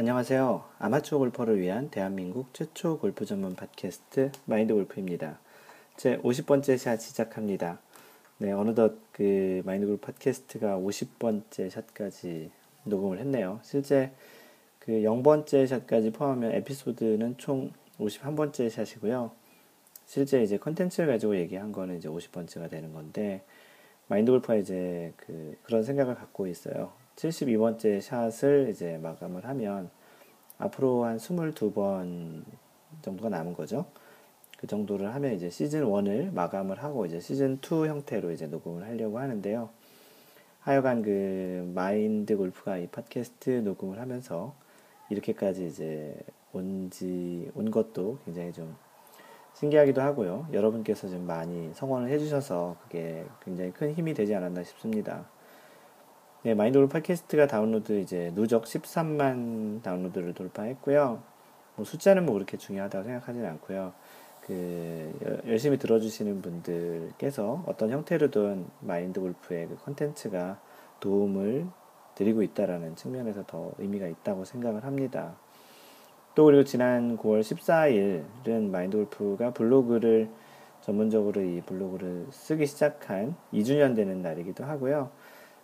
안녕하세요. 아마추어 골퍼를 위한 대한민국 최초 골프 전문 팟캐스트 마인드 골프입니다. 제 50번째 샷 시작합니다. 네, 어느덧 그 마인드 골프 팟캐스트가 50번째 샷까지 녹음을 했네요. 실제 그 0번째 샷까지 포함하면 에피소드는 총 51번째 샷이고요. 실제 이제 컨텐츠를 가지고 얘기한 거는 이제 50번째가 되는 건데 마인드 골프가 이제 그 그런 생각을 갖고 있어요. 72번째 샷을 이제 마감을 하면 앞으로 한 22번 정도가 남은 거죠. 그 정도를 하면 이제 시즌 1을 마감을 하고 이제 시즌 2 형태로 이제 녹음을 하려고 하는데요. 하여간 그 마인드 골프가 이 팟캐스트 녹음을 하면서 이렇게까지 이제 온지 온 것도 굉장히 좀 신기하기도 하고요. 여러분께서 좀 많이 성원을 해주셔서 그게 굉장히 큰 힘이 되지 않았나 싶습니다. 네, 마인드 골프 팟캐스트가 다운로드 이제 누적 13만 다운로드를 돌파했고요. 뭐 숫자는 뭐 그렇게 중요하다고 생각하지는 않고요. 그 열심히 들어주시는 분들께서 어떤 형태로든 마인드 골프의 그 컨텐츠가 도움을 드리고 있다라는 측면에서 더 의미가 있다고 생각을 합니다. 또 그리고 지난 9월 14일은 마인드 골프가 블로그를 전문적으로 이 블로그를 쓰기 시작한 2주년 되는 날이기도 하고요.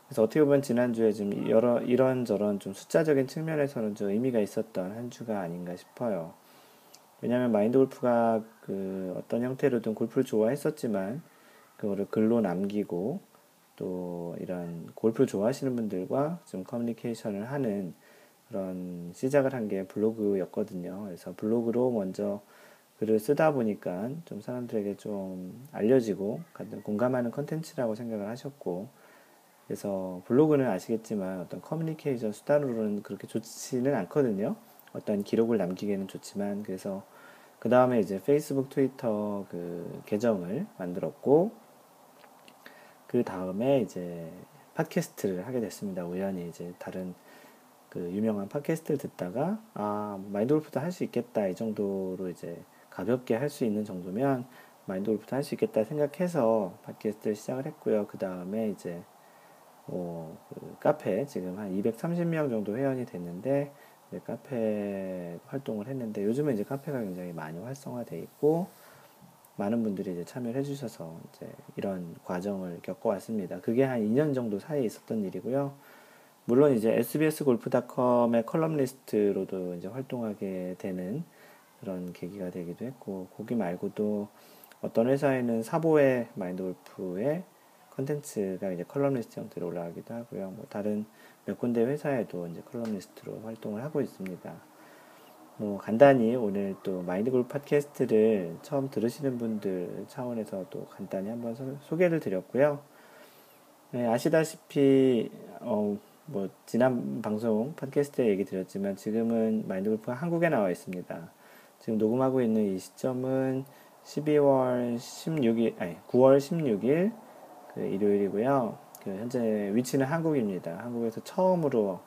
그래서 어떻게 보면 지난주에 좀 여러 이런저런 좀 숫자적인 측면에서는 좀 의미가 있었던 한 주가 아닌가 싶어요. 왜냐하면 마인드 골프가 그 어떤 형태로든 골프를 좋아했었지만 그거를 글로 남기고 또 이런 골프를 좋아하시는 분들과 좀 커뮤니케이션을 하는 그런 시작을 한 게 블로그였거든요. 그래서 블로그로 먼저 글을 쓰다 보니까 좀 사람들에게 좀 알려지고 공감하는 컨텐츠라고 생각을 하셨고 그래서 블로그는 아시겠지만 어떤 커뮤니케이션 수단으로는 그렇게 좋지는 않거든요. 어떤 기록을 남기기에는 좋지만 그래서 그 다음에 이제 페이스북, 트위터 그 계정을 만들었고 그 다음에 이제 팟캐스트를 하게 됐습니다. 우연히 이제 다른 그 유명한 팟캐스트를 듣다가 아 마인드 골프도 할 수 있겠다 이 정도로 이제 가볍게 할 수 있는 정도면 마인드 골프도 할 수 있겠다 생각해서 팟캐스트를 시작을 했고요. 그 다음에 이제 뭐, 그 카페, 지금 한 230명 정도 회원이 됐는데, 네, 카페 활동을 했는데, 요즘은 이제 카페가 굉장히 많이 활성화되어 있고, 많은 분들이 이제 참여를 해주셔서, 이제 이런 과정을 겪어왔습니다. 그게 한 2년 정도 사이에 있었던 일이고요. 물론 이제 sbs골프닷컴의 컬럼리스트로도 이제 활동하게 되는 그런 계기가 되기도 했고, 거기 말고도 어떤 회사에는 사보의 마인드 골프의 컨텐츠가 이제 컬럼리스트 형태로 올라가기도 하고요. 뭐 다른 몇 군데 회사에도 이제 컬럼리스트로 활동을 하고 있습니다. 뭐 간단히 오늘 또 마인드 골프 팟캐스트를 처음 들으시는 분들 차원에서 또 간단히 한번 소, 개를 드렸고요. 네, 아시다시피 어, 뭐 지난 방송 팟캐스트에 얘기 드렸지만 지금은 마인드 골프가 한국에 나와 있습니다. 지금 녹음하고 있는 이 시점은 12월 16일 아니 9월 16일 그 일요일이고요. 그 현재 위치는 한국입니다. 한국에서 처음으로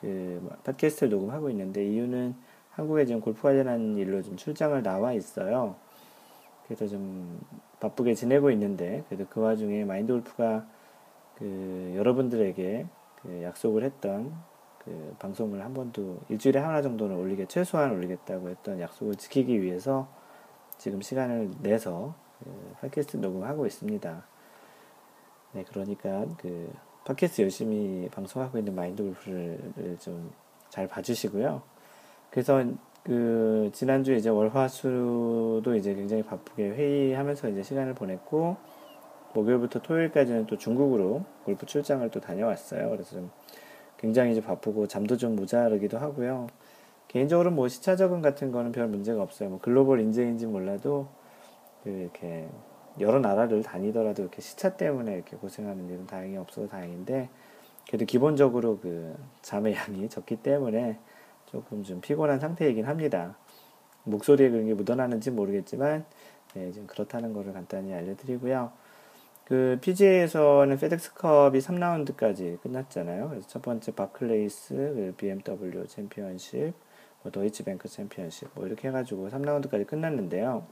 그 팟캐스트를 녹음하고 있는데 이유는 한국에 지금 골프 관련한 일로 좀 출장을 나와 있어요. 그래서 좀 바쁘게 지내고 있는데 그래도 그 와중에 마인드 골프가 그 여러분들에게 그 약속을 했던 그 방송을 한 번도 일주일에 하나 정도는 올리게 최소한 올리겠다고 했던 약속을 지키기 위해서 지금 시간을 내서 그 팟캐스트 녹음하고 있습니다. 네, 그러니까 그 팟캐스트 열심히 방송하고 있는 마인드 골프를 좀 잘 봐주시고요. 그래서 그 지난주에 이제 월화수도 이제 굉장히 바쁘게 회의하면서 이제 시간을 보냈고 목요일부터 토요일까지는 또 중국으로 골프 출장을 또 다녀왔어요. 그래서 좀 굉장히 이제 바쁘고 잠도 좀 모자르기도 하고요. 개인적으로 뭐 시차 적응 같은 거는 별 문제가 없어요. 뭐 글로벌 인재인지 몰라도 그 이렇게 여러 나라를 다니더라도 이렇게 시차 때문에 이렇게 고생하는 일은 다행히 없어서 다행인데 그래도 기본적으로 그 잠의 양이 적기 때문에 조금 좀 피곤한 상태이긴 합니다. 목소리에 그런 게 묻어나는지 모르겠지만 네, 좀 그렇다는 것을 간단히 알려드리고요. 그 PGA에서는 페덱스컵이 3라운드까지 끝났잖아요. 그래서 첫 번째 바클레이스, 그 BMW 챔피언십, 뭐 도이치뱅크 챔피언십 뭐 이렇게 해가지고 3라운드까지 끝났는데요.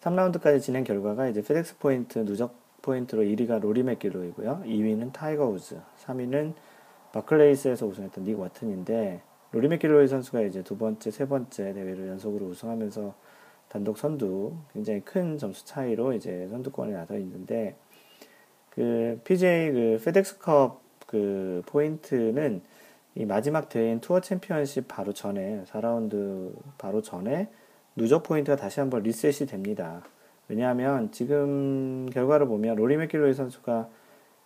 3라운드까지 진행 결과가 이제 페덱스 포인트 누적 포인트로 1위가 로리 맥길로이고요. 2위는 타이거 우즈, 3위는 바클레이스에서 우승했던 닉 와트니인데 로리 맥길로이 선수가 이제 두 번째, 세 번째 대회를 연속으로 우승하면서 단독 선두 굉장히 큰 점수 차이로 이제 선두권에 나서 있는데 그 PGA 그 페덱스컵 그 포인트는 이 마지막 대회인 투어 챔피언십 바로 전에 4라운드 바로 전에 누적 포인트가 다시 한번 리셋이 됩니다. 왜냐하면 지금 결과를 보면 로리 맥길로이 선수가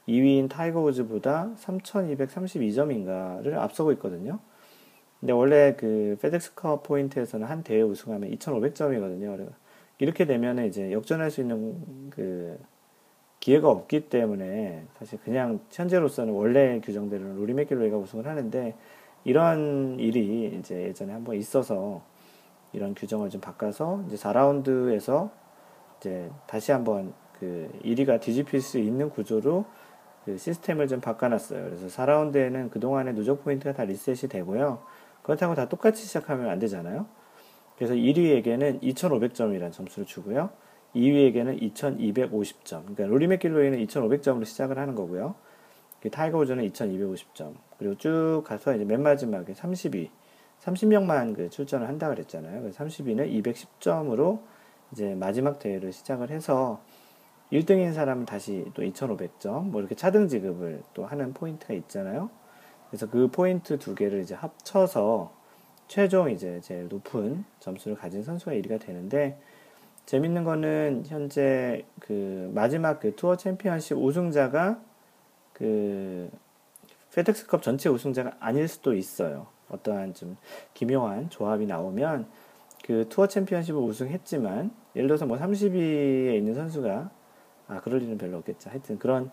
2위인 타이거 우즈보다 3,232점인가를 앞서고 있거든요. 근데 원래 그 페덱스컵 포인트에서는 한 대회 우승하면 2,500점이거든요. 이렇게 되면 이제 역전할 수 있는 그 기회가 없기 때문에 사실 그냥 현재로서는 원래 규정대로 로리 맥길로이가 우승을 하는데 이런 일이 이제 예전에 한번 있어서 이런 규정을 좀 바꿔서 이제 4라운드에서 이제 다시 한번 그 1위가 뒤집힐 수 있는 구조로 그 시스템을 좀 바꿔놨어요. 그래서 4라운드에는 그동안의 누적 포인트가 다 리셋이 되고요. 그렇다고 다 똑같이 시작하면 안 되잖아요. 그래서 1위에게는 2,500점이라는 점수를 주고요. 2위에게는 2,250점. 그러니까 로리 맥길로이는 2,500점으로 시작을 하는 거고요. 타이거 우즈는 2,250점. 그리고 쭉 가서 이제 맨 마지막에 30위. 30명만 그 출전을 한다 그랬잖아요. 그래서 30위는 210점으로 이제 마지막 대회를 시작을 해서 1등인 사람은 다시 또 2,500점, 뭐 이렇게 차등 지급을 또 하는 포인트가 있잖아요. 그래서 그 포인트 두 개를 이제 합쳐서 최종 이제 제일 높은 점수를 가진 선수가 1위가 되는데, 재밌는 거는 현재 그 마지막 그 투어 챔피언십 우승자가 그 페덱스컵 전체 우승자가 아닐 수도 있어요. 어떠한 좀 기묘한 조합이 나오면 그 투어 챔피언십을 우승했지만 예를 들어서 뭐 30위에 있는 선수가 아 그럴 일은 별로 없겠죠. 하여튼 그런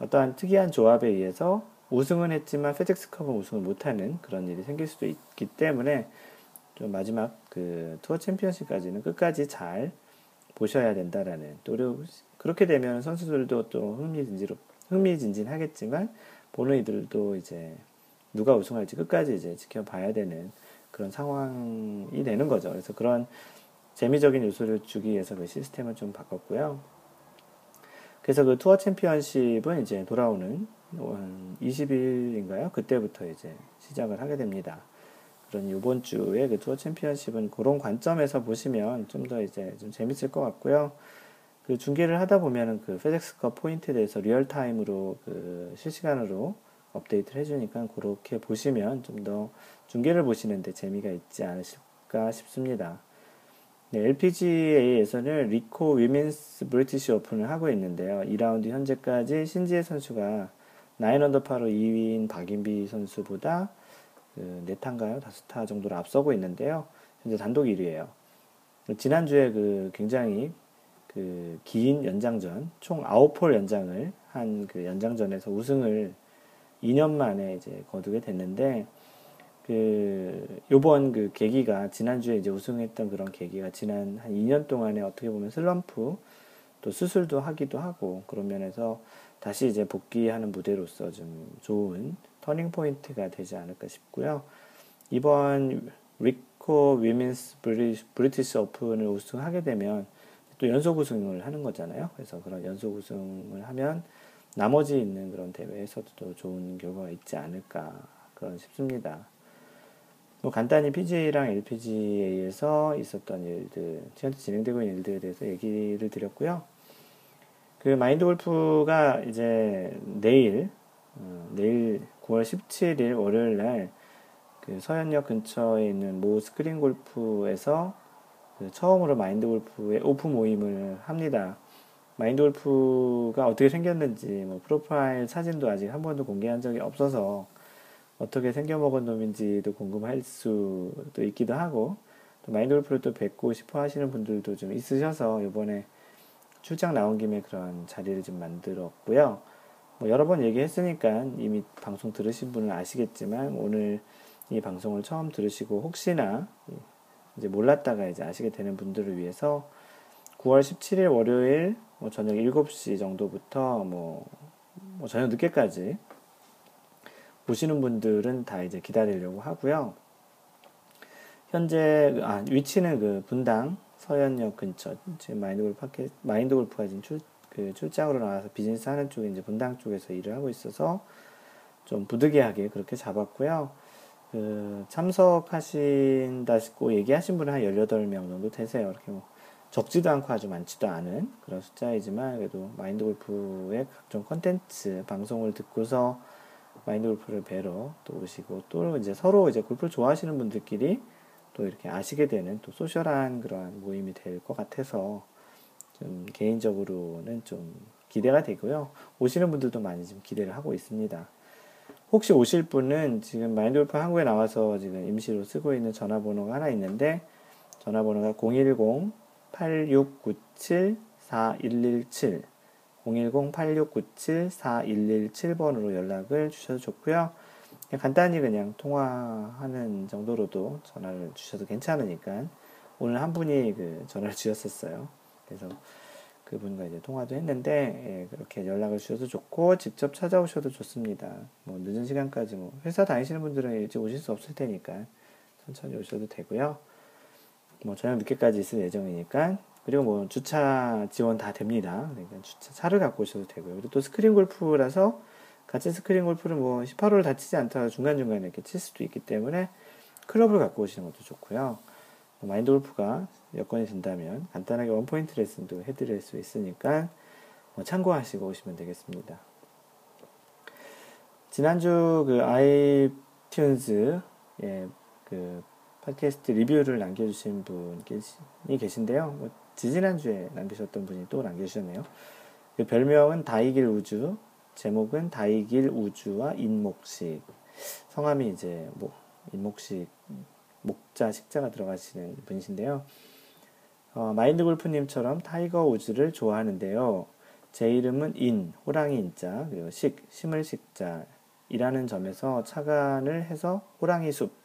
어떠한 특이한 조합에 의해서 우승은 했지만 페덱스컵은 우승을 못하는 그런 일이 생길 수도 있기 때문에 좀 마지막 그 투어 챔피언십까지는 끝까지 잘 보셔야 된다라는 또 그렇게 되면 선수들도 또 흥미진진 흥미진진하겠지만 보는 이들도 이제 누가 우승할지 끝까지 이제 지켜봐야 되는 그런 상황이 되는 거죠. 그래서 그런 재미적인 요소를 주기 위해서 그 시스템을 좀 바꿨고요. 그래서 그 투어 챔피언십은 이제 돌아오는 20일인가요? 그때부터 이제 시작을 하게 됩니다. 그런 이번 주에 그 투어 챔피언십은 그런 관점에서 보시면 좀 더 이제 좀 재밌을 것 같고요. 그 중계를 하다 보면은 그 페덱스컵 포인트에 대해서 리얼타임으로 그 실시간으로 업데이트를 해주니까 그렇게 보시면 좀 더 중계를 보시는데 재미가 있지 않으실까 싶습니다. 네, LPGA에서는 리코 위민스 브리티시 오픈을 하고 있는데요. 2라운드 현재까지 신지애 선수가 9언더파로 2위인 박인비 선수보다 그 4타인가요? 5타 정도로 앞서고 있는데요. 현재 단독 1위예요. 지난주에 그 굉장히 그 긴 연장전, 총 9홀 연장을 한 그 연장전에서 우승을 2년 만에 이제 거두게 됐는데 그 요번 그 계기가 지난주에 이제 우승했던 그런 계기가 지난 한 2년 동안에 어떻게 보면 슬럼프 또 수술도 하기도 하고 그런 면에서 다시 이제 복귀하는 무대로서 좀 좋은 터닝 포인트가 되지 않을까 싶고요. 이번 리코 위민스 브리티시 오픈을 우승하게 되면 또 연속 우승을 하는 거잖아요. 그래서 그런 연속 우승을 하면 나머지 있는 그런 대회에서도 좋은 결과가 있지 않을까 그런 싶습니다. 뭐 간단히 PGA랑 LPGA에서 있었던 일들, 현재 진행되고 있는 일들에 대해서 얘기를 드렸고요. 그 마인드 골프가 이제 내일, 어, 내일 9월 17일 월요일 날 그 서현역 근처에 있는 모 스크린 골프에서 그 처음으로 마인드 골프의 오픈 모임을 합니다. 마인드 골프가 어떻게 생겼는지 뭐 프로파일 사진도 아직 한 번도 공개한 적이 없어서 어떻게 생겨먹은 놈인지도 궁금할 수도 있기도 하고 또 마인드 골프를 또 뵙고 싶어 하시는 분들도 좀 있으셔서 이번에 출장 나온 김에 그런 자리를 좀 만들었고요. 뭐 여러 번 얘기했으니까 이미 방송 들으신 분은 아시겠지만 오늘 이 방송을 처음 들으시고 혹시나 이제 몰랐다가 이제 아시게 되는 분들을 위해서 9월 17일 월요일 뭐 저녁 7시 정도부터 뭐, 뭐 저녁 늦게까지 보시는 분들은 다 이제 기다리려고 하고요. 현재 아, 위치는 그 분당 서현역 근처 지금 마인드 골프 파켓 마인드 골프가 지금 출, 그 출장으로 나와서 비즈니스 하는 쪽에 이제 분당 쪽에서 일을 하고 있어서 좀 부득이하게 그렇게 잡았고요. 그 참석하신다 싶고 얘기하신 분은 한 18명 정도 되세요. 이렇게 뭐 적지도 않고 아주 많지도 않은 그런 숫자이지만 그래도 마인드 골프의 각종 컨텐츠 방송을 듣고서 마인드 골프를 뵈러 또 오시고 또 이제 서로 이제 골프를 좋아하시는 분들끼리 또 이렇게 아시게 되는 또 소셜한 그러한 모임이 될 것 같아서 좀 개인적으로는 좀 기대가 되고요. 오시는 분들도 많이 지금 기대를 하고 있습니다. 혹시 오실 분은 지금 마인드 골프 한국에 나와서 지금 임시로 쓰고 있는 전화번호가 하나 있는데 전화번호가 010-8697-4117 010-8697-4117번으로 연락을 주셔도 좋고요. 간단히 그냥 통화하는 정도로도 전화를 주셔도 괜찮으니까 오늘 한 분이 그 전화를 주셨었어요. 그래서 그분과 이제 통화도 했는데 예, 그렇게 연락을 주셔도 좋고 직접 찾아오셔도 좋습니다. 뭐 늦은 시간까지 뭐 회사 다니시는 분들은 일찍 오실 수 없을 테니까 천천히 오셔도 되고요. 뭐 저녁 늦게까지 있을 예정이니까 그리고 뭐 주차 지원 다 됩니다. 그러니까 주차 차를 갖고 오셔도 되고요. 그리고 또 스크린 골프라서 같이 스크린 골프를 뭐 18홀 다 치지 않더라도 중간중간에 이렇게 칠 수도 있기 때문에 클럽을 갖고 오시는 것도 좋고요. 뭐 마인드 골프가 여건이 된다면 간단하게 원포인트 레슨도 해드릴 수 있으니까 뭐 참고하시고 오시면 되겠습니다. 지난주 그 아이튠즈 예, 그 팟캐스트 리뷰를 남겨주신 분이 계신데요. 뭐 지지난주에 남기셨던 분이 또 남겨주셨네요. 그 별명은 다이길 우즈, 제목은 다이길 우즈와 인목식. 성함이 이제 뭐 인목식 목자 식자가 들어가시는 분이신데요. 어, 마인드 골프님처럼 타이거 우즈를 좋아하는데요. 제 이름은 인, 호랑이 인자, 그리고 식, 심을 식자 이라는 점에서 착안을 해서 호랑이 숲,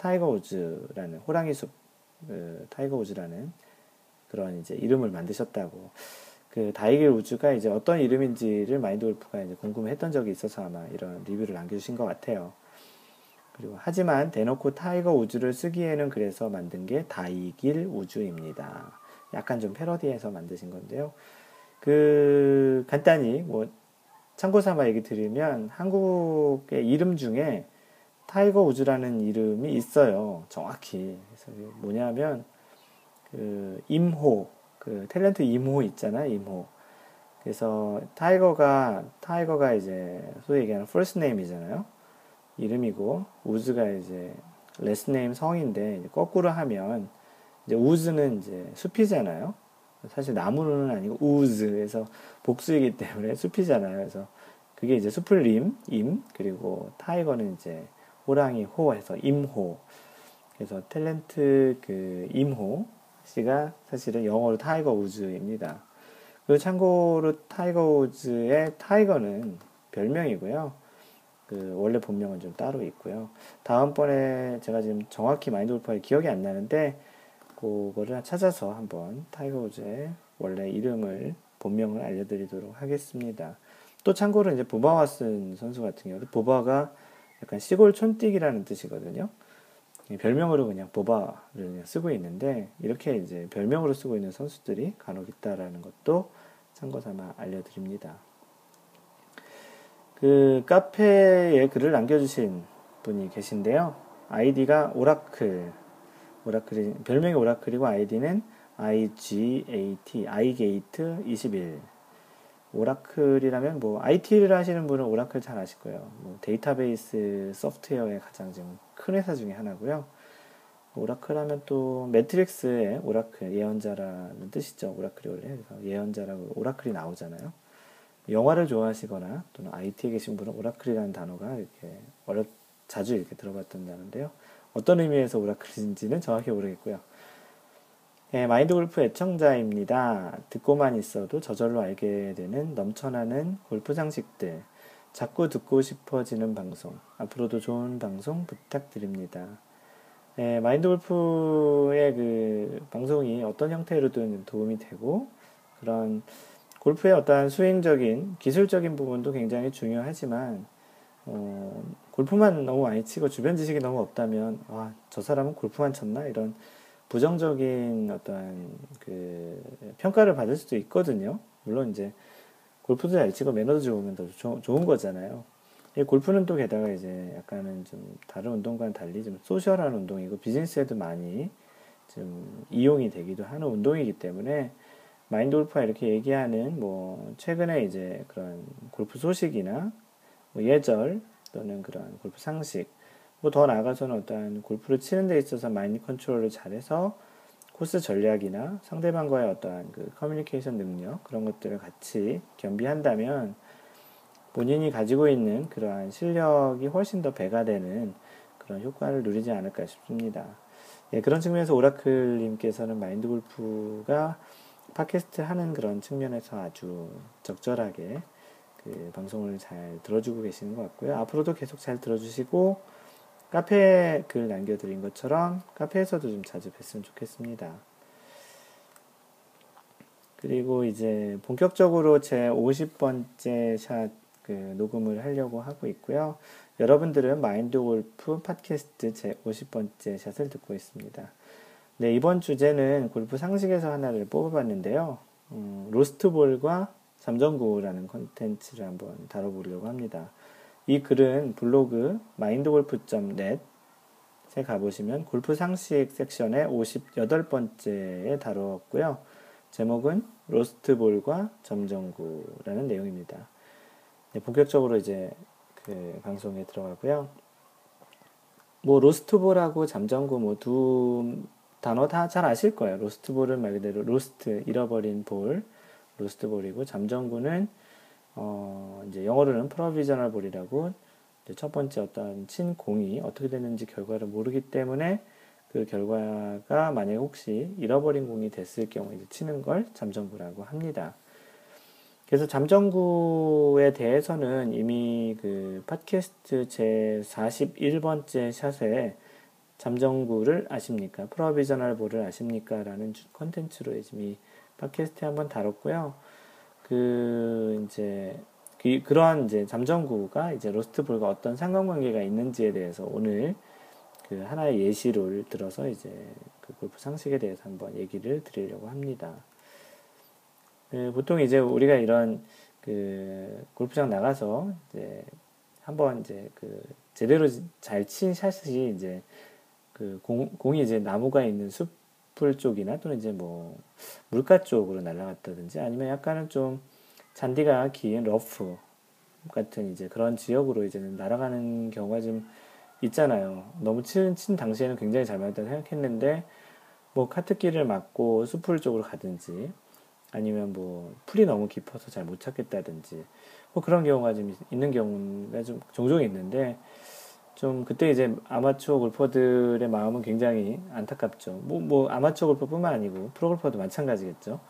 타이거 우즈라는 호랑이 숲, 그, 타이거 우즈라는 그런 이제 이름을 만드셨다고. 그 다이길 우즈가 이제 어떤 이름인지를 마인드 골프가 이제 궁금했던 적이 있어서 아마 이런 리뷰를 남겨주신 것 같아요. 그리고 하지만 대놓고 타이거 우즈를 쓰기에는 그래서 만든 게 다이길 우즈입니다. 약간 좀 패러디해서 만드신 건데요. 그 간단히 뭐 참고 삼아 얘기 드리면 한국의 이름 중에 타이거 우즈라는 이름이 있어요. 정확히. 그래서 뭐냐면 그 임호 그 탤런트 임호 있잖아 임호. 그래서 타이거가 타이거가 이제 소위 얘기하는 first name이잖아요. 이름이고 우즈가 이제 last name 성인데 거꾸로 하면 이제 우즈는 이제 숲이잖아요. 사실 나무는 아니고 우즈 s 복수이기 때문에 숲이잖아요. 그래서 그게 이제 숲을 림, 임, 그리고 타이거는 이제 호랑이 호해서 임호. 그래서 탤런트 그 임호 씨가 사실은 영어로 타이거 우즈입니다. 그 참고로 타이거 우즈의 타이거는 별명이고요. 그 원래 본명은 좀 따로 있고요. 다음번에 제가 지금 정확히 마인드 골프의 기억이 안 나는데 그거를 찾아서 한번 타이거 우즈의 원래 이름을 본명을 알려드리도록 하겠습니다. 또 참고로 이제 보바 왓슨 선수 같은 경우도 보바가 약간 시골 촌뜨기라는 뜻이거든요. 별명으로 그냥 보바를 그냥 쓰고 있는데 이렇게 이제 별명으로 쓰고 있는 선수들이 간혹 있다라는 것도 참고 삼아 알려드립니다. 그 카페에 글을 남겨주신 분이 계신데요. 아이디가 오라클. 오라클이, 별명이 오라클이고 아이디는 IGAT, iGate 21. 오라클이라면 뭐 IT를 하시는 분은 오라클 잘 아실 거예요. 뭐 데이터베이스 소프트웨어의 가장 지금 큰 회사 중에 하나고요. 오라클 하면 또 매트릭스의 오라클 예언자라는 뜻이죠. 오라클이 원래 그래서 예언자라고 오라클이 나오잖아요. 영화를 좋아하시거나 또는 IT에 계신 분은 오라클이라는 단어가 이렇게 어렵 자주 이렇게 들어봤던다는데요. 어떤 의미에서 오라클인지는 정확히 모르겠고요. 예, 마인드 골프 애청자입니다. 듣고만 있어도 저절로 알게 되는 넘쳐나는 골프 상식들. 자꾸 듣고 싶어지는 방송. 앞으로도 좋은 방송 부탁드립니다. 예, 마인드 골프의 그 방송이 어떤 형태로든 도움이 되고 그런 골프의 어떠한 수행적인 기술적인 부분도 굉장히 중요하지만 어, 골프만 너무 많이 치고 주변 지식이 너무 없다면 아, 저 사람은 골프만 쳤나 이런 부정적인 어떠한 그 평가를 받을 수도 있거든요. 물론 이제 골프도 잘 치고 매너도 좋으면 더 조, 좋은 거잖아요. 골프는 또 게다가 이제 약간은 좀 다른 운동과는 달리 좀 소셜한 운동이고 비즈니스에도 많이 좀 이용이 되기도 하는 운동이기 때문에 마인드 골프가 이렇게 얘기하는 뭐 최근에 이제 그런 골프 소식이나 뭐 예절 또는 그런 골프 상식 뭐 더 나아가서는 어떤 골프를 치는 데 있어서 마인드 컨트롤을 잘해서 코스 전략이나 상대방과의 어떠한 그 커뮤니케이션 능력 그런 것들을 같이 겸비한다면 본인이 가지고 있는 그러한 실력이 훨씬 더 배가 되는 그런 효과를 누리지 않을까 싶습니다. 예, 그런 측면에서 오라클님께서는 마인드 골프가 팟캐스트 하는 그런 측면에서 아주 적절하게 그 방송을 잘 들어주고 계시는 것 같고요. 앞으로도 계속 잘 들어주시고 카페에 글 남겨드린 것처럼 카페에서도 좀 자주 뵀으면 좋겠습니다. 그리고 이제 본격적으로 제 50번째 샷 그 녹음을 하려고 하고 있고요. 여러분들은 마인드 골프 팟캐스트 제 50번째 샷을 듣고 있습니다. 네, 이번 주제는 골프 상식에서 하나를 뽑아봤는데요. 음, 로스트볼과 잠정구라는 컨텐츠를 한번 다뤄보려고 합니다. 이 글은 블로그 마인드골프.net에 가보시면 골프 상식 섹션의 58번째에 다루었고요. 제목은 로스트볼과 잠정구라는 내용입니다. 네, 본격적으로 이제 그 방송에 들어가고요. 뭐 로스트볼하고 잠정구 뭐 두 단어 다 잘 아실 거예요. 로스트볼은 말 그대로 lost 잃어버린 볼 로스트볼이고 잠정구는 어 이제 영어로는 provisional ball이라고 첫 번째 어떤 친 공이 어떻게 되는지 결과를 모르기 때문에 그 결과가 만약에 혹시 잃어버린 공이 됐을 경우 이제 치는 걸 잠정구라고 합니다. 그래서 잠정구에 대해서는 이미 그 팟캐스트 제 41번째 샷에 잠정구를 아십니까? 프로비저널 볼을 아십니까? 라는 컨텐츠로 이미 팟캐스트에 한번 다뤘고요. 그, 이제, 그, 그러한 이제 잠정구가 이제 로스트볼과 어떤 상관관계가 있는지에 대해서 오늘 그 하나의 예시를 들어서 이제 그 골프 상식에 대해서 한번 얘기를 드리려고 합니다. 그 보통 이제 우리가 이런 그 골프장 나가서 이제 한번 이제 그 제대로 잘 친 샷이 이제 그 공, 공이 이제 나무가 있는 수풀 쪽이나 또는 이제 뭐 물가 쪽으로 날아갔다든지 아니면 약간은 좀 잔디가 긴 러프 같은 이제 그런 지역으로 이제는 날아가는 경우가 좀 있잖아요. 너무 친, 친 당시에는 굉장히 잘 맞았다 생각했는데 뭐 카트길을 막고 숲풀 쪽으로 가든지 아니면 뭐 풀이 너무 깊어서 잘 못 찾겠다든지 뭐 그런 경우가 좀 있는 경우가 좀 종종 있는데 좀 그때 이제 아마추어 골퍼들의 마음은 굉장히 안타깝죠. 뭐, 뭐 아마추어 골퍼뿐만 아니고 프로 골퍼도 마찬가지겠죠.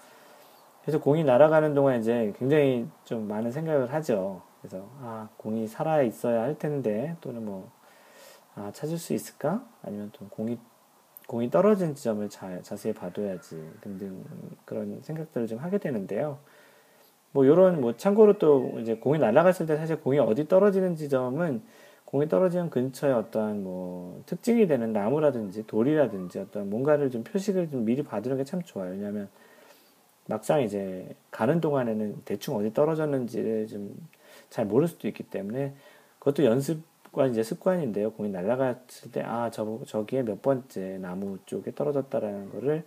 그래서 공이 날아가는 동안 이제 굉장히 좀 많은 생각을 하죠. 그래서 아 공이 살아 있어야 할 텐데 또는 뭐 아, 찾을 수 있을까? 아니면 또 공이 공이 떨어진 지점을 잘 자세히 봐둬야지 등등 그런 생각들을 좀 하게 되는데요. 뭐 요런 뭐 참고로 또 이제 공이 날아갔을 때 사실 공이 어디 떨어지는 지점은 공이 떨어지는 근처에 어떠한 뭐 특징이 되는 나무라든지 돌이라든지 어떤 뭔가를 좀 표식을 좀 미리 봐두는 게 참 좋아요. 왜냐하면 막상 이제 가는 동안에는 대충 어디 떨어졌는지를 좀 잘 모를 수도 있기 때문에 그것도 연습 습관 이제 습관인데요. 공이 날아갔을 때 아 저 저기에 몇 번째 나무 쪽에 떨어졌다라는 거를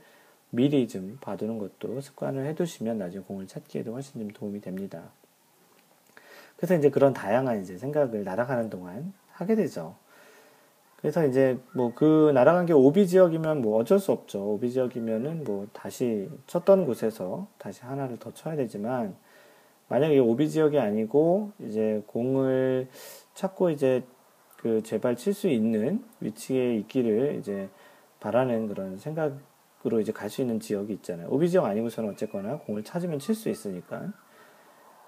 미리 좀 봐두는 것도 습관을 해두시면 나중에 공을 찾기에도 훨씬 좀 도움이 됩니다. 그래서 이제 그런 다양한 이제 생각을 날아가는 동안 하게 되죠. 그래서 이제 뭐 그 날아간 게 오비 지역이면 뭐 어쩔 수 없죠. 오비 지역이면은 뭐 다시 쳤던 곳에서 다시 하나를 더 쳐야 되지만 만약에 오비 지역이 아니고 이제 공을 찾고 이제 그 제발 칠 수 있는 위치에 있기를 이제 바라는 그런 생각으로 이제 갈 수 있는 지역이 있잖아요. 오비 지역 아니고서는 어쨌거나 공을 찾으면 칠 수 있으니까.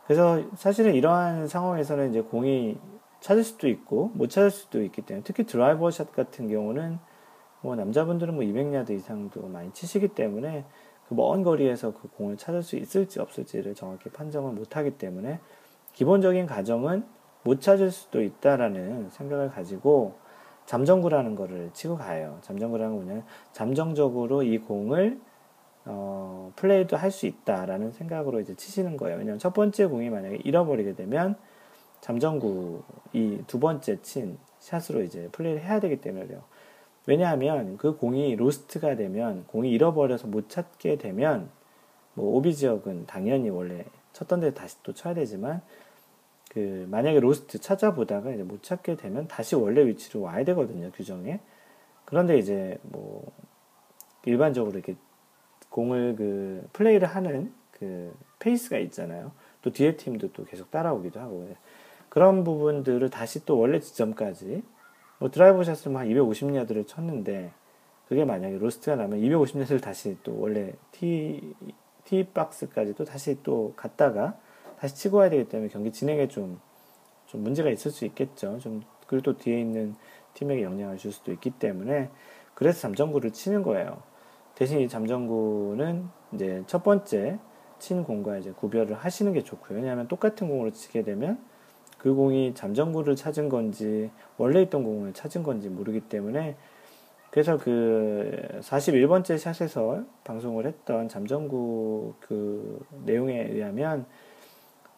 그래서 사실은 이러한 상황에서는 이제 공이 찾을 수도 있고 못 찾을 수도 있기 때문에 특히 드라이버 샷 같은 경우는 뭐 남자분들은 뭐 200야드 이상도 많이 치시기 때문에 그 먼 거리에서 그 공을 찾을 수 있을지 없을지를 정확히 판정을 못 하기 때문에 기본적인 가정은 못 찾을 수도 있다라는 생각을 가지고 잠정구라는 거를 치고 가요. 잠정구라는 거는 잠정적으로 이 공을 어, 플레이도 할 수 있다라는 생각으로 이제 치시는 거예요. 왜냐하면 첫 번째 공이 만약에 잃어버리게 되면 잠정구 이 두 번째 친 샷으로 이제 플레이를 해야 되기 때문에 그래요. 왜냐하면 그 공이 lost가 되면 공이 잃어버려서 못 찾게 되면 뭐 오비 지역은 당연히 원래 쳤던 데 다시 또 쳐야 되지만 그 만약에 lost 찾아보다가 이제 못 찾게 되면 다시 원래 위치로 와야 되거든요 규정에 그런데 이제 뭐 일반적으로 이렇게 공을 그 플레이를 하는 그 페이스가 있잖아요 또 뒤에 팀도 또 계속 따라오기도 하고 그런 부분들을 다시 또 원래 지점까지 뭐 드라이버 샷을 뭐 한 250야드를 쳤는데 그게 만약에 로스트가 나면 250야드를 다시 또 원래 티, 티 박스까지 또 다시 또 갔다가 다시 치고 와야 되기 때문에 경기 진행에 좀, 좀 문제가 있을 수 있겠죠. 좀, 그리고 또 뒤에 있는 팀에게 영향을 줄 수도 있기 때문에 그래서 잠정구를 치는 거예요. 대신 이 잠정구는 이제 첫 번째 친 공과 이제 구별을 하시는 게 좋고요. 왜냐하면 똑같은 공으로 치게 되면 그 공이 잠정구를 찾은 건지 원래 있던 공을 찾은 건지 모르기 때문에 그래서 그 41번째 샷에서 방송을 했던 잠정구 그 내용에 의하면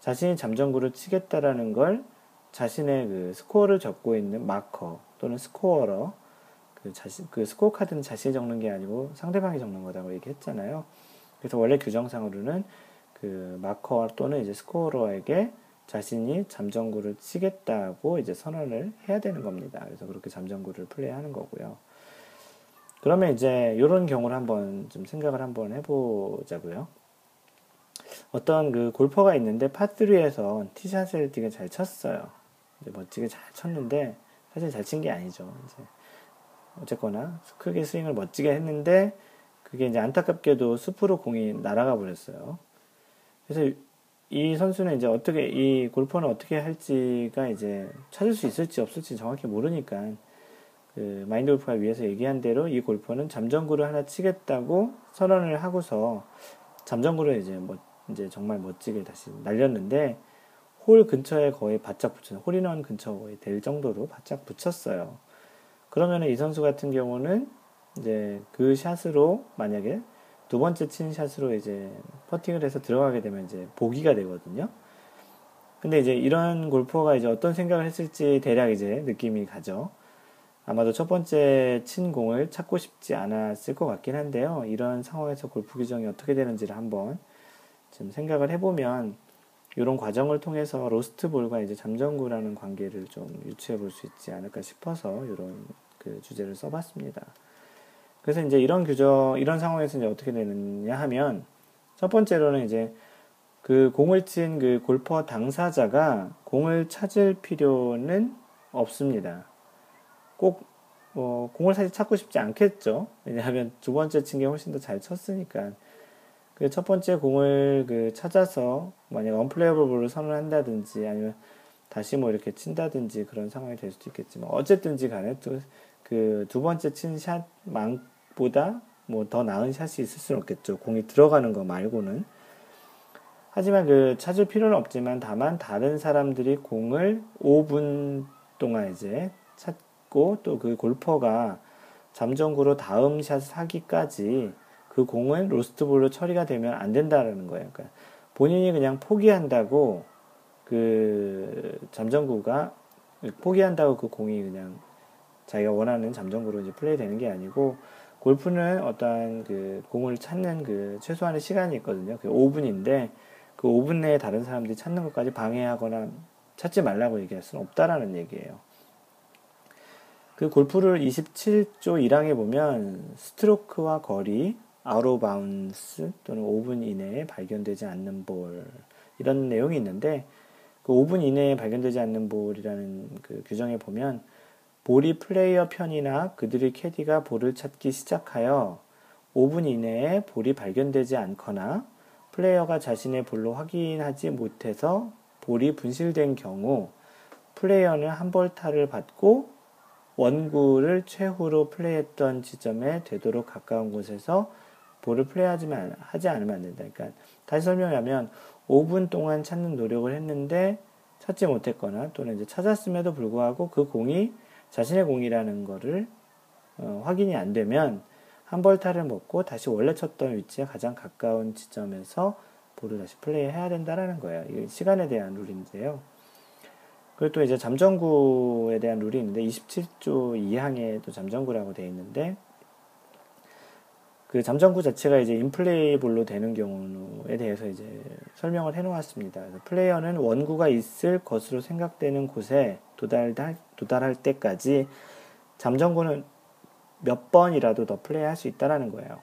자신이 잠정구를 치겠다라는 걸 자신의 그 스코어를 적고 있는 마커 또는 스코어러 그 자신 그 스코어 카드는 자신이 적는 게 아니고 상대방이 적는 거다고 얘기했잖아요. 그래서 원래 규정상으로는 그 마커 또는 이제 스코어러에게 자신이 잠정구를 치겠다고 이제 선언을 해야 되는 겁니다. 그래서 그렇게 잠정구를 플레이하는 거고요. 그러면 이제 이런 경우를 한번 좀 생각을 한번 해보자고요. 어떤 그 골퍼가 있는데 파3에서 티샷을 되게 잘 쳤어요. 멋지게 잘 쳤는데 사실 잘 친 게 아니죠. 이제 어쨌거나 크게 스윙을 멋지게 했는데 그게 이제 안타깝게도 숲으로 공이 날아가 버렸어요. 그래서 이 선수는 이제 어떻게 이 골퍼는 어떻게 할지가 이제 찾을 수 있을지 없을지 정확히 모르니까 그 마인드 골프가 위해서 얘기한 대로 이 골퍼는 잠정구를 하나 치겠다고 선언을 하고서 잠정구를 이제 뭐 이제 정말 멋지게 다시 날렸는데 홀 근처에 거의 바짝 붙였 홀인원 근처에 될 정도로 바짝 붙였어요. 그러면 이 선수 같은 경우는 이제 그 샷으로 만약에 두 번째 친 샷으로 이제 퍼팅을 해서 들어가게 되면 이제 보기가 되거든요. 근데 이제 이런 골퍼가 이제 어떤 생각을 했을지 대략 이제 느낌이 가죠. 아마도 첫 번째 친 공을 찾고 싶지 않았을 것 같긴 한데요. 이런 상황에서 골프 규정이 어떻게 되는지를 한번 좀 생각을 해보면 이런 과정을 통해서 로스트 볼과 이제 잠정구라는 관계를 좀 유추해 볼 수 있지 않을까 싶어서 이런 그 주제를 써봤습니다. 그래서 이제 이런 규정, 이런 상황에서 이제 어떻게 되느냐 하면 첫 번째로는 이제 그 공을 친 그 골퍼 당사자가 공을 찾을 필요는 없습니다. 꼭 어, 공을 사실 찾고 싶지 않겠죠. 왜냐하면 두 번째 친 게 훨씬 더 잘 쳤으니까. 그 첫 번째 공을 그 찾아서 만약 언플레이어블 볼을 선언한다든지 아니면 다시 뭐 이렇게 친다든지 그런 상황이 될 수도 있겠지만 어쨌든지 간에 그 두 번째 친 샷보다 뭐 더 나은 샷이 있을 수는 없겠죠. 공이 들어가는 거 말고는. 하지만 그 찾을 필요는 없지만 다만 다른 사람들이 공을 5분 동안 이제 찾고 또 그 골퍼가 잠정구로 다음 샷 사기까지 그 공은 로스트볼로 처리가 되면 안 된다라는 거예요. 그러니까 본인이 그냥 포기한다고 그 잠정구가 포기한다고 그 공이 그냥 자기가 원하는 잠정구로 이제 플레이 되는 게 아니고 골프는 어떠한 그 공을 찾는 그 최소한의 시간이 있거든요. 그 5분인데 그 5분 내에 다른 사람들이 찾는 것까지 방해하거나 찾지 말라고 얘기할 수는 없다라는 얘기예요. 그 골프를 27조 1항에 보면 스트로크와 거리, out of bounds 또는 5분 이내에 발견되지 않는 볼 이런 내용이 있는데 그 5분 이내에 발견되지 않는 볼이라는 그 규정에 보면 볼이 플레이어 편이나 그들의 캐디가 볼을 찾기 시작하여 5분 이내에 볼이 발견되지 않거나 플레이어가 자신의 볼로 확인하지 못해서 볼이 분실된 경우 플레이어는 한 벌타를 받고 원구를 최후로 플레이했던 지점에 되도록 가까운 곳에서 볼을 플레이하지만 하지 않으면 안 된다. 그러니까 다시 설명하면 5분 동안 찾는 노력을 했는데 찾지 못했거나 또는 이제 찾았음에도 불구하고 그 공이 자신의 공이라는 거를 어, 확인이 안 되면 한 벌타를 먹고 다시 원래 쳤던 위치에 가장 가까운 지점에서 볼을 다시 플레이해야 된다라는 거예요. 이 시간에 대한 룰인데요. 그리고 또 이제 잠정구에 대한 룰이 있는데 27조 2항에 또 잠정구라고 되어 있는데 그 잠정구 자체가 이제 인플레이블로 되는 경우에 대해서 이제 설명을 해 놓았습니다. 플레이어는 원구가 있을 것으로 생각되는 곳에 도달, 도달할 때까지 잠정구는 몇 번이라도 더 플레이할 수 있다라는 거예요.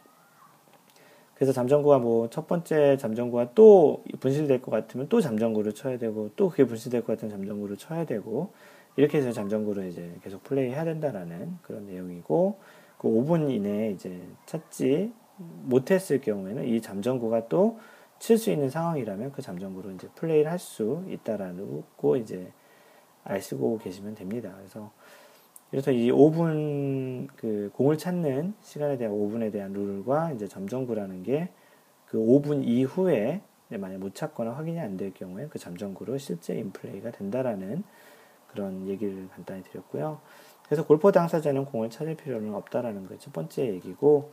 그래서 잠정구가 뭐 첫 번째 잠정구가 또 분실될 것 같으면 또 잠정구를 쳐야 되고 또 그게 분실될 것 같으면 잠정구를 쳐야 되고 이렇게 해서 잠정구를 이제 계속 플레이해야 된다라는 그런 내용이고 그 5분 이내에 이제 찾지 못했을 경우에는 이 잠정구가 또 칠 수 있는 상황이라면 그 잠정구로 이제 플레이를 할 수 있다라는 거 이제 아시고 계시면 됩니다. 그래서 그래서 이 5분 그 공을 찾는 시간에 대한 5분에 대한 룰과 이제 잠정구라는 게 그 5분 이후에 만약 못 찾거나 확인이 안 될 경우에 그 잠정구로 실제 인플레이가 된다라는 그런 얘기를 간단히 드렸고요. 그래서 골퍼 당사자는 공을 찾을 필요는 없다라는 게첫 번째 얘기고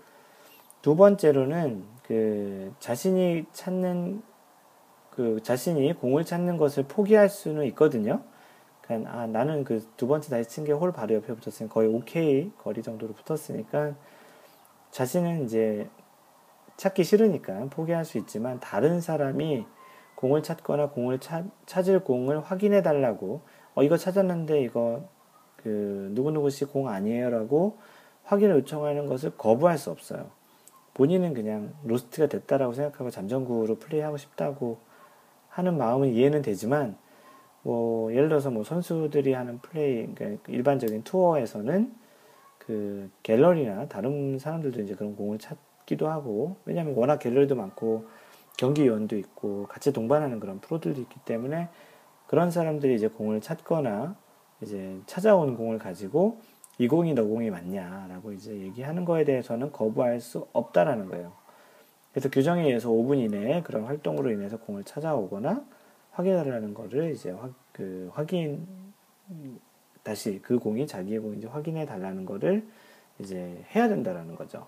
두 번째로는 그 자신이 찾는 그 자신이 공을 찾는 것을 포기할 수는 있거든요. 그냥 아 나는 그 두 번째 다시 친 게 홀 바로 옆에 붙었으니 거의 오케이 거리 정도로 붙었으니까 자신은 이제 찾기 싫으니까 포기할 수 있지만 다른 사람이 공을 찾거나 공을 찾, 찾을 공을 확인해 달라고 어 이거 찾았는데 이거 그 누구누구 씨 공 아니에요라고 확인을 요청하는 것을 거부할 수 없어요. 본인은 그냥 로스트가 됐다라고 생각하고 잠정구로 플레이하고 싶다고 하는 마음은 이해는 되지만 뭐 예를 들어서 뭐 선수들이 하는 플레이 그러니까 일반적인 투어에서는 그 갤러리나 다른 사람들도 이제 그런 공을 찾기도 하고 왜냐하면 워낙 갤러리도 많고 경기위원도 있고 같이 동반하는 그런 프로들도 있기 때문에 그런 사람들이 이제 공을 찾거나 이제 찾아온 공을 가지고 이 공이 너 공이 맞냐라고 이제 얘기하는 거에 대해서는 거부할 수 없다라는 거예요. 그래서 규정에 의해서 5분 이내에 그런 활동으로 인해서 공을 찾아오거나 확인하라는 거를 이제 확, 그 확인 다시 그 공이 자기의 공인지 확인해 달라는 거를 이제 해야 된다라는 거죠.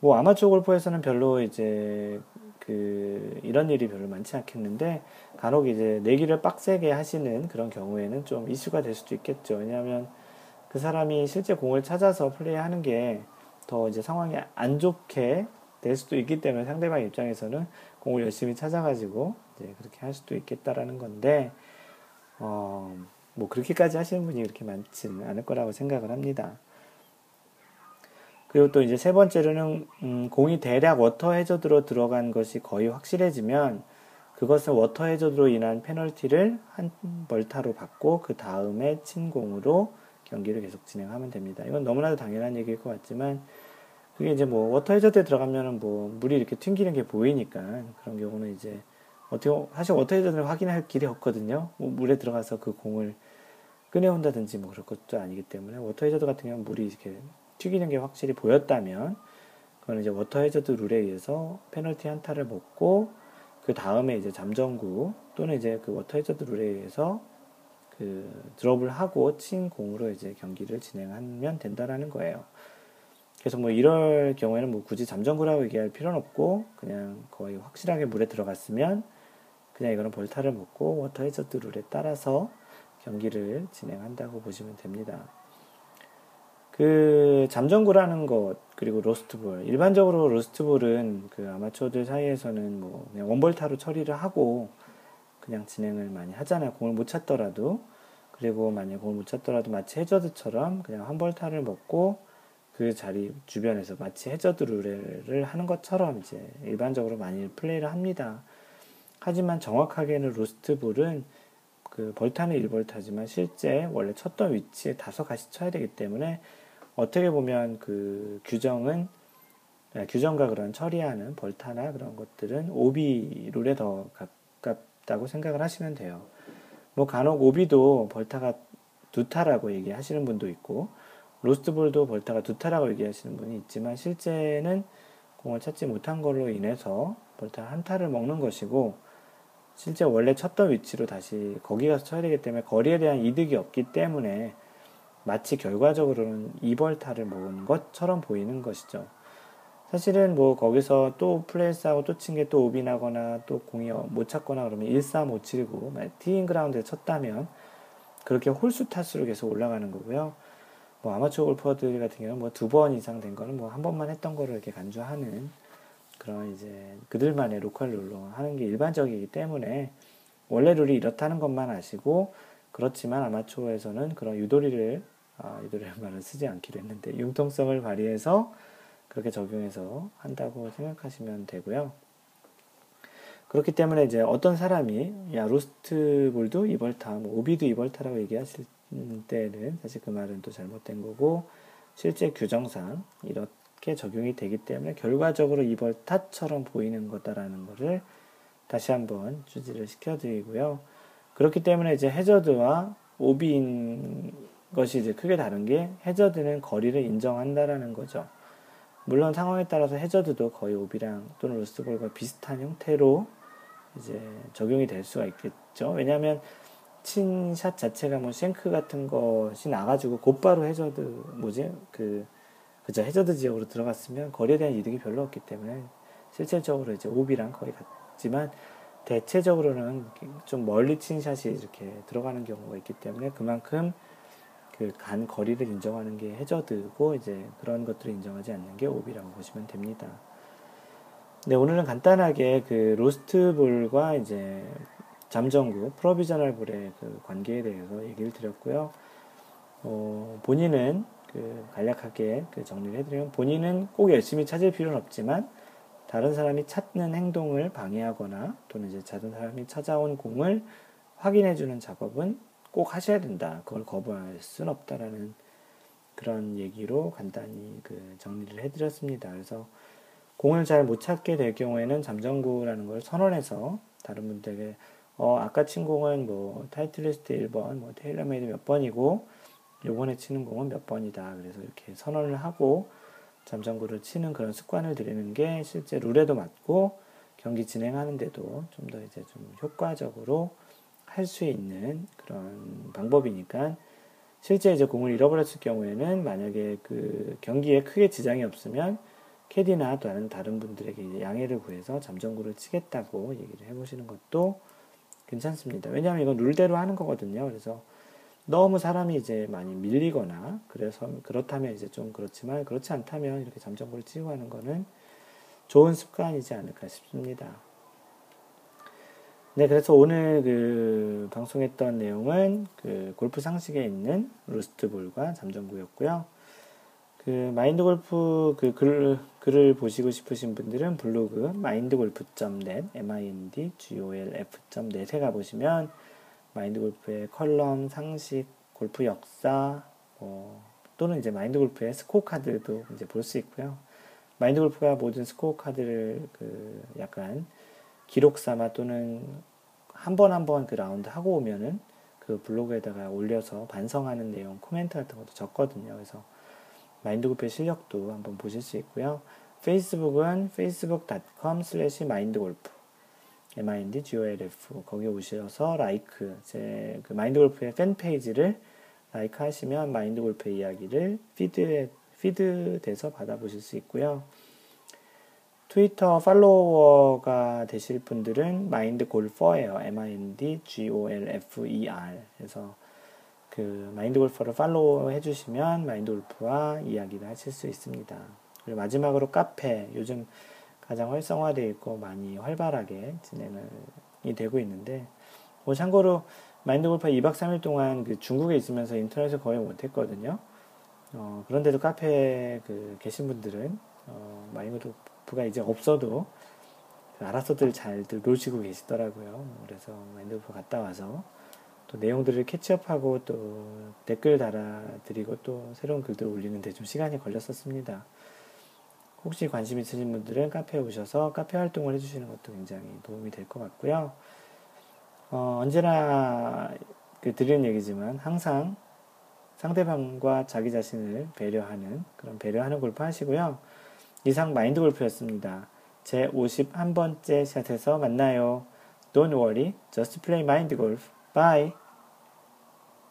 뭐 아마추어 골프에서는 별로 이제 그 이런 일이 별로 많지 않겠는데 간혹 이제 내기를 빡세게 하시는 그런 경우에는 좀 이슈가 될 수도 있겠죠. 왜냐하면 그 사람이 실제 공을 찾아서 플레이하는 게 더 이제 상황이 안 좋게 될 수도 있기 때문에 상대방 입장에서는 공을 열심히 찾아가지고 이제 그렇게 할 수도 있겠다라는 건데 어, 뭐 그렇게까지 하시는 분이 그렇게 많지는 않을 거라고 생각을 합니다. 그리고 또 이제 세 번째로는 음, 공이 대략 워터 해저드로 들어간 것이 거의 확실해지면 그것은 워터 해저드로 인한 페널티를 한 벌타로 받고 그 다음에 친 공으로 경기를 계속 진행하면 됩니다. 이건 너무나도 당연한 얘기일 것 같지만 그게 이제 뭐 워터 해저드에 들어가면은 뭐 물이 이렇게 튕기는 게 보이니까 그런 경우는 이제 어떻게 사실 워터 해저드를 확인할 길이 없거든요. 뭐 물에 들어가서 그 공을 꺼내온다든지 뭐 그럴 것도 아니기 때문에 워터 해저드 같은 경우는 물이 이렇게 튀기는 게 확실히 보였다면 그건 이제 워터 해저드 룰에 의해서 페널티 한타를 먹고 그 다음에 이제 잠정구 또는 이제 그 워터 해저드 룰에 의해서 그 드롭을 하고 친 공으로 이제 경기를 진행하면 된다라는 거예요. 그래서 뭐 이럴 경우에는 뭐 굳이 잠정구라고 얘기할 필요는 없고 그냥 거의 확실하게 물에 들어갔으면 그냥 이거는 벌타를 먹고 워터 해저드 룰에 따라서 경기를 진행한다고 보시면 됩니다. 그 잠정구라는 것 그리고 로스트볼 일반적으로 로스트볼은 그 아마추어들 사이에서는 뭐 그냥 one벌타로 처리를 하고 그냥 진행을 많이 하잖아요. 공을 못 찾더라도 그리고 만약 공을 못 찾더라도 마치 해저드처럼 그냥 한 벌타를 먹고 그 자리 주변에서 마치 해저드 룰을 하는 것처럼 이제 일반적으로 많이 플레이를 합니다. 하지만 정확하게는 로스트볼은 그 벌타는 1벌타지만 실제 원래 쳤던 위치에 다섯 가시 쳐야 되기 때문에 어떻게 보면 그 규정은 아, 규정과 그런 처리하는 벌타나 그런 것들은 오비 룰에 더 가깝다고 생각을 하시면 돼요. 뭐 간혹 오비도 벌타가 두 타라고 얘기하시는 분도 있고 로스트볼도 벌타가 두 타라고 얘기하시는 분이 있지만 실제는 공을 찾지 못한 걸로 인해서 벌타 한 타를 먹는 것이고 실제 원래 쳤던 위치로 다시 거기 가서 쳐야 되기 때문에 거리에 대한 이득이 없기 때문에 마치 결과적으로는 2벌타를 먹은 것처럼 보이는 것이죠. 사실은 뭐 거기서 또 place하고 또 친 게 또 오비 나거나 또 공이 못 찾거나 그러면 1, 3, 5, 7, 9 티잉 그라운드에 쳤다면 그렇게 홀수 타수로 계속 올라가는 거고요. 뭐 아마추어 골퍼들 같은 경우는 뭐 두 번 이상 된 거는 뭐 한 번만 했던 거를 이렇게 간주하는 그런 이제 그들만의 로컬 룰로 하는 게 일반적이기 때문에 원래 룰이 이렇다는 것만 아시고 그렇지만 아마추어에서는 그런 유도리를 아, 유도리라는 말을 쓰지 않기로 했는데 융통성을 발휘해서 그렇게 적용해서 한다고 생각하시면 되고요. 그렇기 때문에 이제 어떤 사람이 야 로스트 볼도 이벌타, 뭐 오비도 이벌타라고 얘기하실 때는 사실 그 말은 또 잘못된 거고 실제 규정상 이렇 게 적용이 되기 때문에 결과적으로 이벌타처럼 보이는 거다라는 것을 다시 한번 주지를 시켜드리고요. 그렇기 때문에 이제 해저드와 오비인 것이 이제 크게 다른 게 해저드는 거리를 인정한다라는 거죠. 물론 상황에 따라서 해저드도 거의 오비랑 또는 로스트볼과 비슷한 형태로 이제 적용이 될 수가 있겠죠. 왜냐하면 친샷 자체가 뭐 쉔크 같은 것이 나가지고 곧바로 해저드 뭐지 그 그죠 해저드 지역으로 들어갔으면 거리에 대한 이득이 별로 없기 때문에 실질적으로 이제 오비랑 거의 같지만 대체적으로는 좀 멀리 친 샷이 이렇게 들어가는 경우가 있기 때문에 그만큼 그 간 거리를 인정하는 게 해저드고 이제 그런 것들을 인정하지 않는 게 오비라고 보시면 됩니다. 네, 오늘은 간단하게 그 로스트볼과 이제 잠정구, 프로비저널 볼의 그 관계에 대해서 얘기를 드렸고요. 어, 본인은 그 간략하게 그 정리를 해드리면 본인은 꼭 열심히 찾을 필요는 없지만 다른 사람이 찾는 행동을 방해하거나 또는 이제 다른 사람이 찾아온 공을 확인해주는 작업은 꼭 하셔야 된다. 그걸 거부할 수는 없다라는 그런 얘기로 간단히 그 정리를 해드렸습니다. 그래서 공을 잘 못 찾게 될 경우에는 잠정구라는 걸 선언해서 다른 분들에게 어, 아까 친 공은 뭐 Titleist 1번, 뭐 TaylorMade 몇 번이고 요번에 치는 공은 몇 번이다. 그래서 이렇게 선언을 하고 잠정구를 치는 그런 습관을 들이는 게 실제 룰에도 맞고 경기 진행하는데도 좀 더 이제 좀 효과적으로 할 수 있는 그런 방법이니까 실제 이제 공을 잃어버렸을 경우에는 만약에 그 경기에 크게 지장이 없으면 캐디나 다른 다른 분들에게 양해를 구해서 잠정구를 치겠다고 얘기를 해보시는 것도 괜찮습니다. 왜냐하면 이건 룰대로 하는 거거든요. 그래서 너무 사람이 이제 많이 밀리거나 그래서 그렇다면 이제 좀 그렇지만 그렇지 않다면 이렇게 잠정구를 치고 하는 거는 좋은 습관이지 않을까 싶습니다. 네, 그래서 오늘 그 방송했던 내용은 그 골프 상식에 있는 루스트볼과 잠정구였고요. 그 마인드 골프 그 글, 글을 보시고 싶으신 분들은 블로그 mindgolf.net mindgolf.net에 가보시면 마인드 골프의 컬럼, 상식, 골프 역사, 뭐, 또는 이제 마인드 골프의 스코어 카드도 이제 볼 수 있고요. 마인드 골프가 모든 스코어 카드를 그 약간 기록 삼아 또는 한 번 한 번 그 라운드 하고 오면은 그 블로그에다가 올려서 반성하는 내용, 코멘트 같은 것도 적거든요. 그래서 마인드 골프의 실력도 한번 보실 수 있고요. 페이스북은 facebook.com slash mindgolf mindgolf 거기 오셔서 like 제그 마인드 골프의 팬 페이지를 like 하시면 마인드 골프의 이야기를 feed에 feed 돼서 받아보실 수 있고요. 트위터 팔로워가 되실 분들은 마인드 골퍼예요. M-I-N-D-G-O-L-F-E-R. 그래서 그 마인드 골퍼를 follow 해주시면 마인드 골프와 이야기를 하실 수 있습니다. 그리고 마지막으로 카페 요즘 가장 활성화되어 있고 많이 활발하게 진행이 되고 있는데 뭐 참고로 마인드 골프 2박 3일 동안 그 중국에 있으면서 인터넷을 거의 못했거든요. 어, 그런데도 카페에 그 계신 분들은 어, 마인드 골프가 이제 없어도 알아서들 잘들 놀시고 계시더라고요. 그래서 마인드 골프 갔다 와서 또 내용들을 캐치업하고 또 댓글 달아드리고 또 새로운 글들 올리는데 좀 시간이 걸렸었습니다. 혹시 관심 있으신 분들은 카페에 오셔서 카페 활동을 해주시는 것도 굉장히 도움이 될 것 같고요. 어, 언제나 그 드리는 얘기지만 항상 상대방과 자기 자신을 배려하는 그런 배려하는 골프 하시고요. 이상 마인드 골프였습니다. 제 51번째 샷에서 만나요. Don't worry, just play mind golf. Bye.